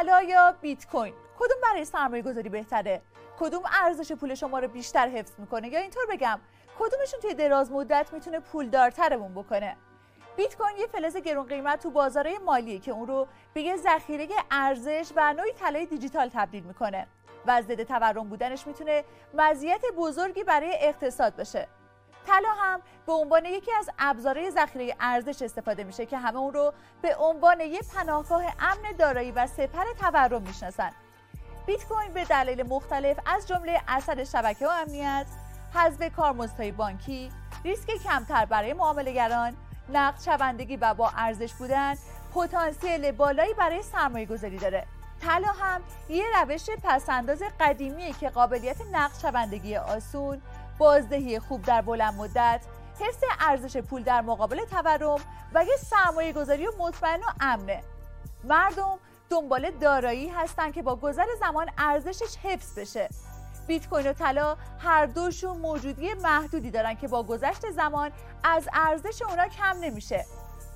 طلا یا بیت کوین؟ کدوم برای سرمایه گذاری بهتره؟ کدوم ارزش پول شما رو بیشتر حفظ می‌کنه؟ یا اینطور بگم کدومشون توی دراز مدت می‌تونه پولدارترمون بکنه؟ بیت کوین یه فلز گرون قیمت تو بازارهای مالیه که اون رو به یه ذخیره ارزش و نوعی طلای دیجیتال تبدیل می‌کنه. و ضد تورم بودنش می‌تونه مزیت بزرگی برای اقتصاد بشه. طلا هم به عنوان یکی از ابزارهای ذخیره ارزش استفاده میشه که همه اون رو به عنوان یه پناهگاه امن دارایی و سپر تورم می‌شناسن. بیت کوین به دلایل مختلف از جمله اثر شبکه و امنیت حذف کارمزدهای بانکی ریسک کمتر برای معاملهگران نقد شوندگی و با ارزش بودن پتانسیل بالایی برای سرمایه گذاری داره. طلا هم یه روش پسنداز قدیمیه که قابلیت نقد شوندگی آسون بازدهی خوب در بلند مدت حفظ ارزش پول در مقابل تورم و یه سرمایه گذاری و مطمئن و امنه. مردم دنبال دارایی هستن که با گذر زمان ارزشش حفظ بشه. بیت کوین و طلا هر دوشون موجودی محدودی دارن که با گذشت زمان از ارزش اونا کم نمیشه.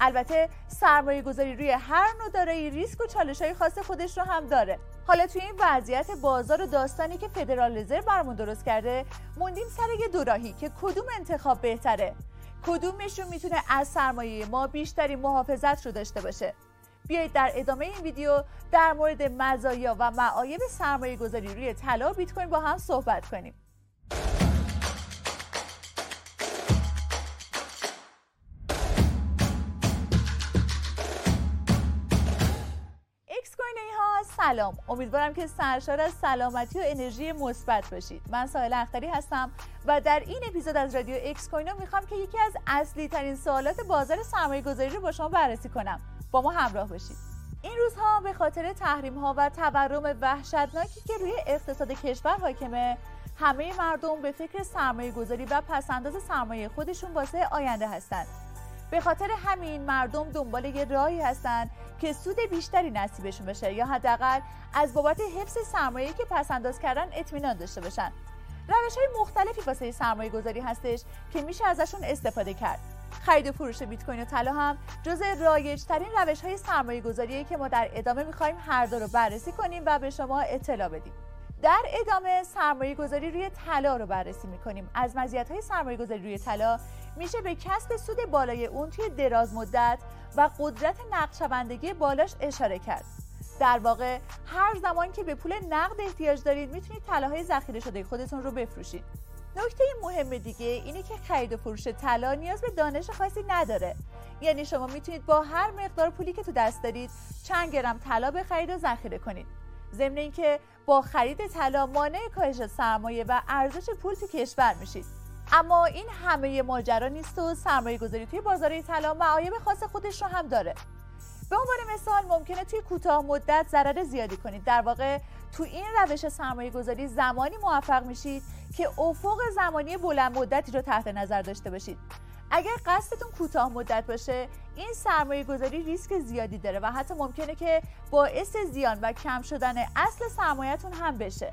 البته سرمایه گذاری روی هر نوع دارایی ریسک و چالش های خاص خودش رو هم داره. حالا توی این وضعیت بازار و داستانی که فدرال رزرو برامون درست کرده موندیم سر یه دوراهی که کدوم انتخاب بهتره؟ کدومشون می‌تونه از سرمایه ما بیشتری محافظت رو داشته باشه؟ بیایید در ادامه این ویدیو در مورد مزایا و معایب سرمایه گذاری روی طلا بیت کوین با هم صحبت کنیم. سلام. امیدوارم که سرشار از سلامتی و انرژی مثبت باشید. من ساحل اختری هستم و در این اپیزود از رادیو اکس کوینو می‌خوام که یکی از اصلی ترین سوالات بازار سرمایه گذاری رو با شما بررسی کنم. با ما همراه باشید. این روزها به خاطر تحریم ها و تورم وحشتناکی که روی اقتصاد کشور حاکمه همه مردم به فکر سرمایه گذاری و پسنداز سرمایه خودشون واسه آینده هستند به خاطر همین مردم دنبال یه راهی هستن که سود بیشتری نصیبشون بشه یا حداقل از بابت حفظ سرمایه‌ای که پس انداز کردن اطمینان داشته باشن. روش های مختلفی واسه سرمایه گذاری هستش که میشه ازشون استفاده کرد. خرید و فروش بیت کوین و طلا هم جز رایج ترین روش های سرمایه گذاریه که ما در ادامه می‌خوایم هر دو رو بررسی کنیم و به شما اطلاع بدیم. در ادامه سرمایه گذاری روی طلا رو بررسی می‌کنیم. از مزیت های سرمایه گذاری روی طلا میشه به کسب سود بالای اون توی دراز مدت و قدرت نقد بالاش اشاره کرد. در واقع هر زمان که به پول نقد احتیاج دارید می‌تونید طلاهای ذخیره شده خودتون رو بفروشید. نکته مهم دیگه اینه که خرید و فروش طلا نیاز به دانش خاصی نداره. یعنی شما می‌تونید با هر مقدار پولی که تو دست دارید چند گرم طلا بخرید و ذخیره کنید. ضمن اینکه با خرید طلا مانع کاهش سرمایه و ارزش پول تو کشور میشید. اما این همه ماجرا نیست و سرمایه گذاری توی بازار طلا معایب خاص خودش رو هم داره. به عنوان مثال ممکنه توی کوتاه مدت ضرر زیادی کنید. در واقع تو این روش سرمایه گذاری زمانی موفق میشید که افق زمانی بلند مدتی رو تحت نظر داشته باشید. اگر قصدتون کوتاه مدت باشه این سرمایه گذاری ریسک زیادی داره و حتی ممکنه که باعث زیان و کم شدن اصل سرمایهتون هم بشه.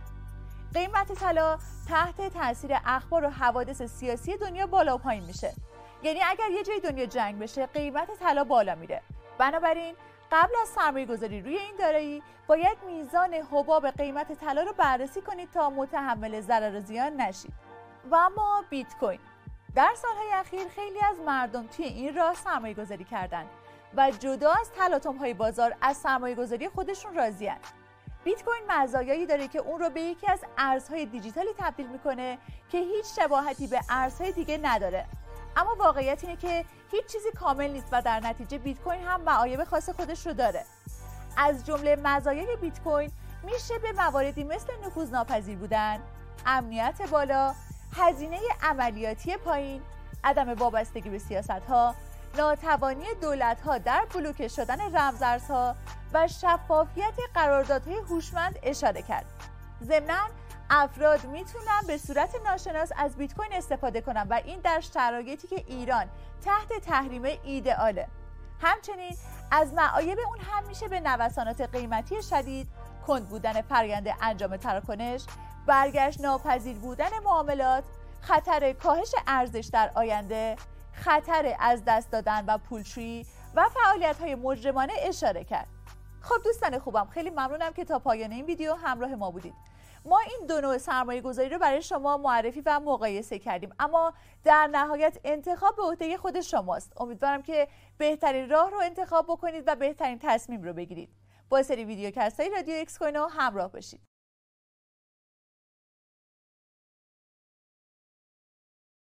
قیمت طلا تحت تاثیر اخبار و حوادث سیاسی دنیا بالا و پایین میشه. یعنی اگر یه جای دنیا جنگ بشه قیمت طلا بالا میره. بنابراین قبل از سرمایه گذاری روی این دارایی باید میزان حباب قیمت طلا رو بررسی کنید تا متحمل ضرر و زیان نشید. و اما بیت کوین. در سالهای اخیر خیلی از مردم توی این راه سرمایه گذاری کردن و جدا از تلاطم های بازار از سرمایه گذاری خودشون راضیان بیت کوین مزایایی داره که اون رو به یکی از ارزهای دیجیتالی تبدیل می‌کنه که هیچ شباهتی به ارزهای دیگه نداره. اما واقعیت اینه که هیچ چیزی کامل نیست و در نتیجه بیت کوین هم معایب خاص خودش رو داره. از جمله مزایای بیت کوین میشه به مواردی مثل نفوذ ناپذیر بودن امنیت بالا هزینه عملیاتی پایین عدم وابستگی به سیاست ها ناتوانی دولت ها در بلوکه شدن رمزارزها و شفافیت قراردادهای هوشمند اشاره کرد. ضمنا افراد می‌تونن به صورت ناشناس از بیت کوین استفاده کنن و این در شرایطی که ایران تحت تحریم ایدئاله. همچنین از معایب اون هم میشه به نوسانات قیمتی شدید، کند بودن فرآیند انجام تراکنش، برگشت ناپذیر بودن معاملات، خطر کاهش ارزش در آینده، خطر از دست دادن و پولشویی و فعالیت های مجرمانه اشاره کرد. خب دوستان خوبم خیلی ممنونم که تا پایان این ویدیو همراه ما بودید. ما این دو نوع سرمایه گذاری رو برای شما معرفی و مقایسه کردیم اما در نهایت انتخاب به عهده خود شماست. امیدوارم که بهترین راه رو انتخاب بکنید و بهترین تصمیم رو بگیرید. با سری ویدیو های رادیو اکس کوینو همراه باشید.